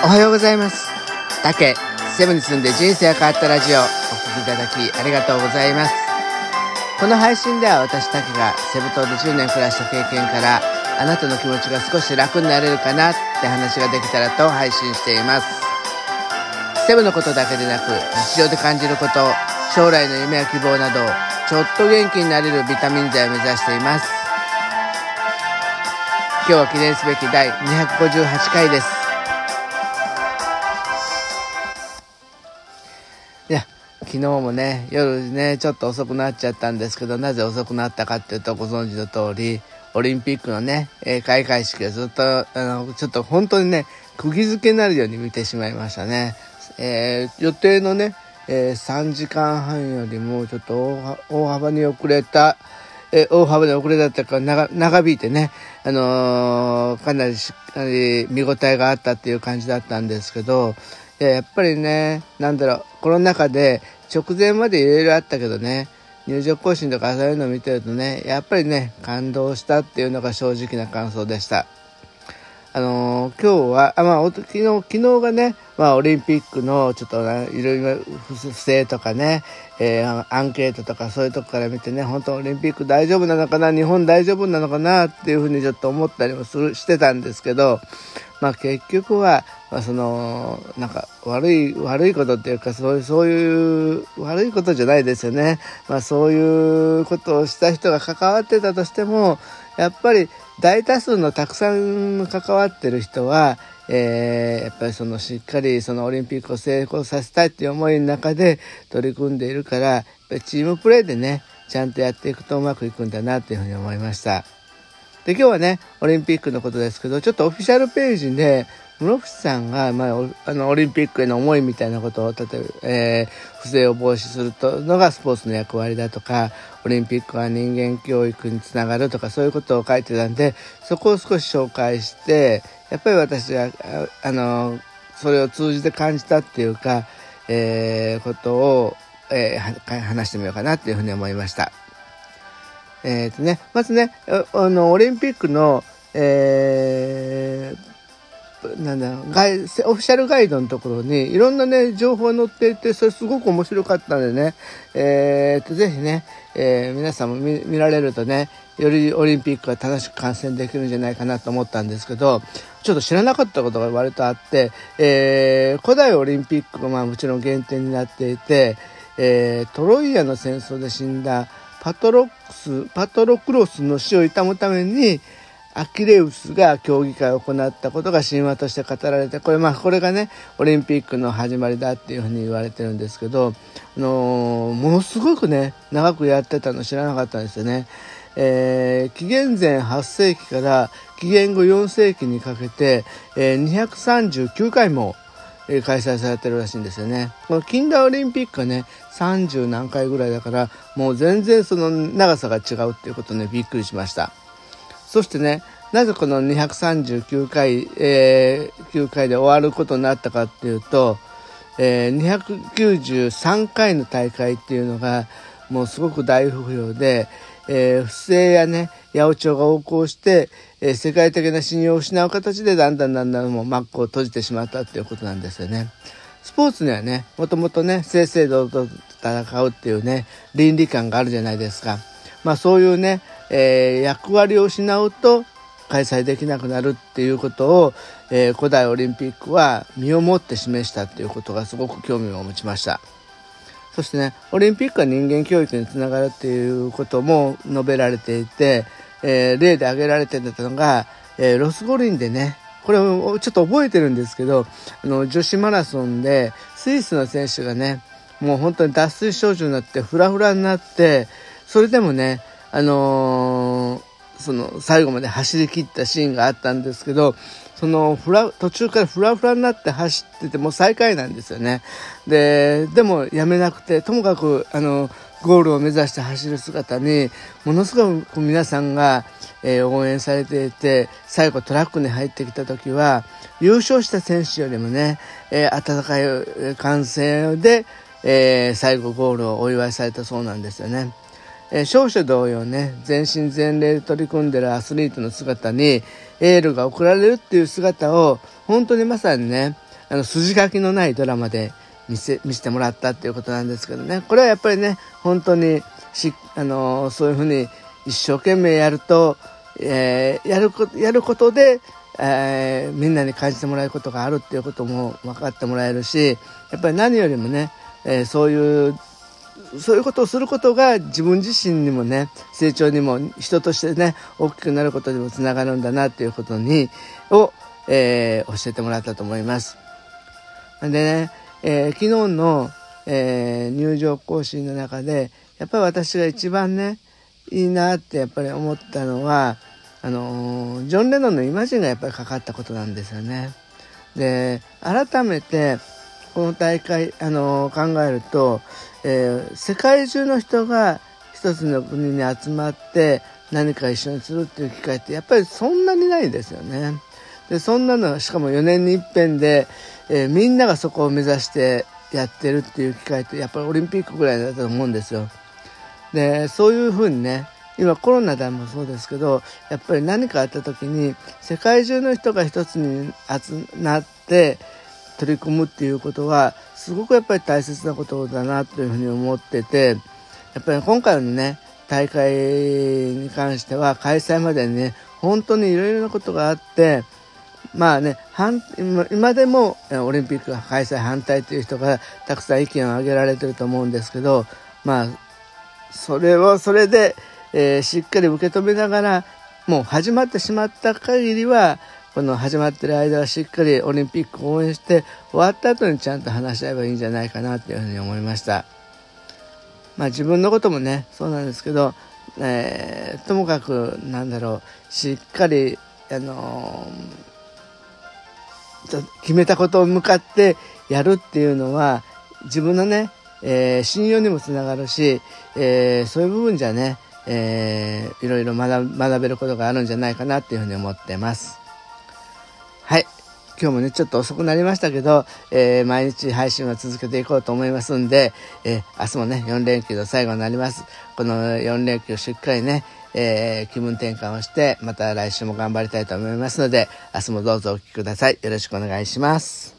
おはようございます。竹、セブンに住んで人生が変わったラジオ、お聴きいただきありがとうございます。この配信では私竹がセブ島で10年暮らした経験から、あなたの気持ちが少し楽になれるかなって話ができたらと配信しています。セブのことだけでなく、日常で感じること、将来の夢や希望など、ちょっと元気になれるビタミン剤を目指しています。今日は記念すべき第258回です。昨日もね、夜ね、ちょっと遅くなっちゃったんですけど、なぜ遅くなったかっていうと、ご存知の通り、オリンピックのね、え開会式をずっと、あの、ちょっと本当にね、釘付けになるように見てしまいましたね。えー予定のね、えー3時間半よりもちょっと大幅に遅れた、えー大幅に遅れたっていうか長長引いてね、あのーかなりしっかり見応えがあったっていう感じだったんですけど、ややっぱりね、なんだろう、コロナ禍で直前までいろいろあったけどね、入場行進とかそういうのを見てるとね、やっぱりね、感動したっていうのが正直な感想でした。あのー今日は、あ、まあ、昨日、昨日がね、まあ、オリンピックの、ちょっと、いろいろ不不正とかね、えーアンケートとかそういうとこから見てね、本当オリンピック大丈夫なのかな、日本大丈夫なのかな、っていうふうにちょっと思ったりもする、してたんですけど、まあ、結局は、まあ、その、なんか、悪い、悪いことっていうか、そういう、そういう、悪いことじゃないですよね。まあ、そういうことをした人が関わってたとしても、やっぱり大多数のたくさん関わってる人は、えーやっぱりそのしっかりそのオリンピックを成功させたいっていう思いの中で取り組んでいるから、チームプレーでね、ちゃんとやっていくとうまくいくんだなっていうふうに思いました。で、今日はね、オリンピックのことですけど、ちょっとオフィシャルページで、室伏さんが、まあ、あの、オリンピックへの思いみたいなことを、例えば、えー不正を防止するとのがスポーツの役割だとか、オリンピックは人間教育につながるとか、そういうことを書いてたんで、そこを少し紹介して、やっぱり私が、あの、それを通じて感じたっていうか、えーことを、えー話してみようかなっていうふうに思いました。えーとね、まずね、あの、オリンピックの、えーなんだろうガイオフィシャルガイドのところにいろんなね、情報が載っていて、それすごく面白かったんでね、えーと、ぜひね、えー皆さんも見られるとね、よりオリンピックが楽しく観戦できるんじゃないかなと思ったんですけど、ちょっと知らなかったことが割とあって、えー古代オリンピックがまあもちろん原点になっていて、えートロイアの戦争で死んだパトロックス、パトロクロスの死を悼むために、アキレウスが競技会を行ったことが神話として語られて、これまあこれがね、オリンピックの始まりだっていうふうに言われてるんですけど、あのーものすごくね、長くやってたの知らなかったんですよね。えー紀元前8世紀から紀元後4世紀にかけて、えー239回も、開催されてるらしいんですよね。この近代オリンピックがね、30何回ぐらいだから、もう全然その長さが違うっていうことね、びっくりしました。そしてね、なぜこの239回、えー9回で終わることになったかっていうと、えー293回の大会っていうのが、もうすごく大不評で、えー不正やね、八百長が横行して、えー世界的な信用を失う形でだんだんだんだんもうマックを閉じてしまったっていうことなんですよね。スポーツにはね、もともとね、正々堂々と戦うっていうね、倫理観があるじゃないですか。まあそういうね、えー役割を失うと開催できなくなるっていうことを、えー古代オリンピックは身をもって示したっていうことがすごく興味を持ちました。そしてね、オリンピックは人間教育につながるっていうことも述べられていて、えー例で挙げられてたのが、えーロス五輪でね、これをちょっと覚えてるんですけど、あの、女子マラソンで、スイスの選手がね、もう本当に脱水症状になって、フラフラになって、それでもね、あのーその、最後まで走り切ったシーンがあったんですけど、そのフラ、途中からフラフラになって走ってて、もう最下位なんですよね。で、でもやめなくて、ともかく、あの、ゴールを目指して走る姿に、ものすごく皆さんが、えー応援されていて、最後トラックに入ってきた時は、優勝した選手よりもね、えー温かい歓声で、えー最後ゴールをお祝いされたそうなんですよね。えー勝者同様ね、全身全霊で取り組んでるアスリートの姿にエールが送られるっていう姿を、本当にまさにね、あの、筋書きのないドラマで見せ、見せてもらったっていうことなんですけどね。これはやっぱりね、本当にし、あの、そういうふうに一生懸命やると、えー、やること、やることで、えー、みんなに感じてもらえることがあるっていうことも分かってもらえるし、やっぱり何よりもね、えー、そういうそういうことをすることが自分自身にもね成長にも人としてね大きくなることにもつながるんだなっていうことにを、えー、教えてもらったと思います。でね、えー、昨日の、えー、入場行進の中でやっぱり私が一番ねいいなってやっぱり思ったのはあのジョン・レノンのイマジンがやっぱりかかったことなんですよね。で改めてこの大会、あの考えると、えー、世界中の人が一つの国に集まって何か一緒にするっていう機会ってやっぱりそんなにないですよね。でそんなのしかも4年に一遍で、えー、みんながそこを目指してやってるっていう機会ってやっぱりオリンピックぐらいだと思うんですよ。でそういうふうにね今コロナでもそうですけどやっぱり何かあった時に世界中の人が一つに集まって取り組むっていうことはすごくやっぱり大切なことだなというふうに思っててやっぱり今回のね大会に関しては開催までにね本当にいろいろなことがあってまあね今でもオリンピック開催反対という人がたくさん意見を挙げられてると思うんですけどまあそれをそれで、えー、しっかり受け止めながらもう始まってしまった限りはこの始まってる間はしっかりオリンピック応援して終わった後にちゃんと話し合えばいいんじゃないかなというふうに思いました。まあ自分のこともね、そうなんですけど、えー、ともかくなんだろう、しっかり、あのー、決めたことを向かってやるっていうのは自分のね、えー、信用にもつながるし、えー、そういう部分じゃね、えー、いろいろ学学べることがあるんじゃないかなっていうふうに思ってます。はい。今日もね、ちょっと遅くなりましたけど、えー、毎日配信は続けていこうと思いますんで、えー、明日もね、4連休の最後になります。この4連休しっかりね、えー、気分転換をして、また来週も頑張りたいと思いますので、明日もどうぞお聴きください。よろしくお願いします。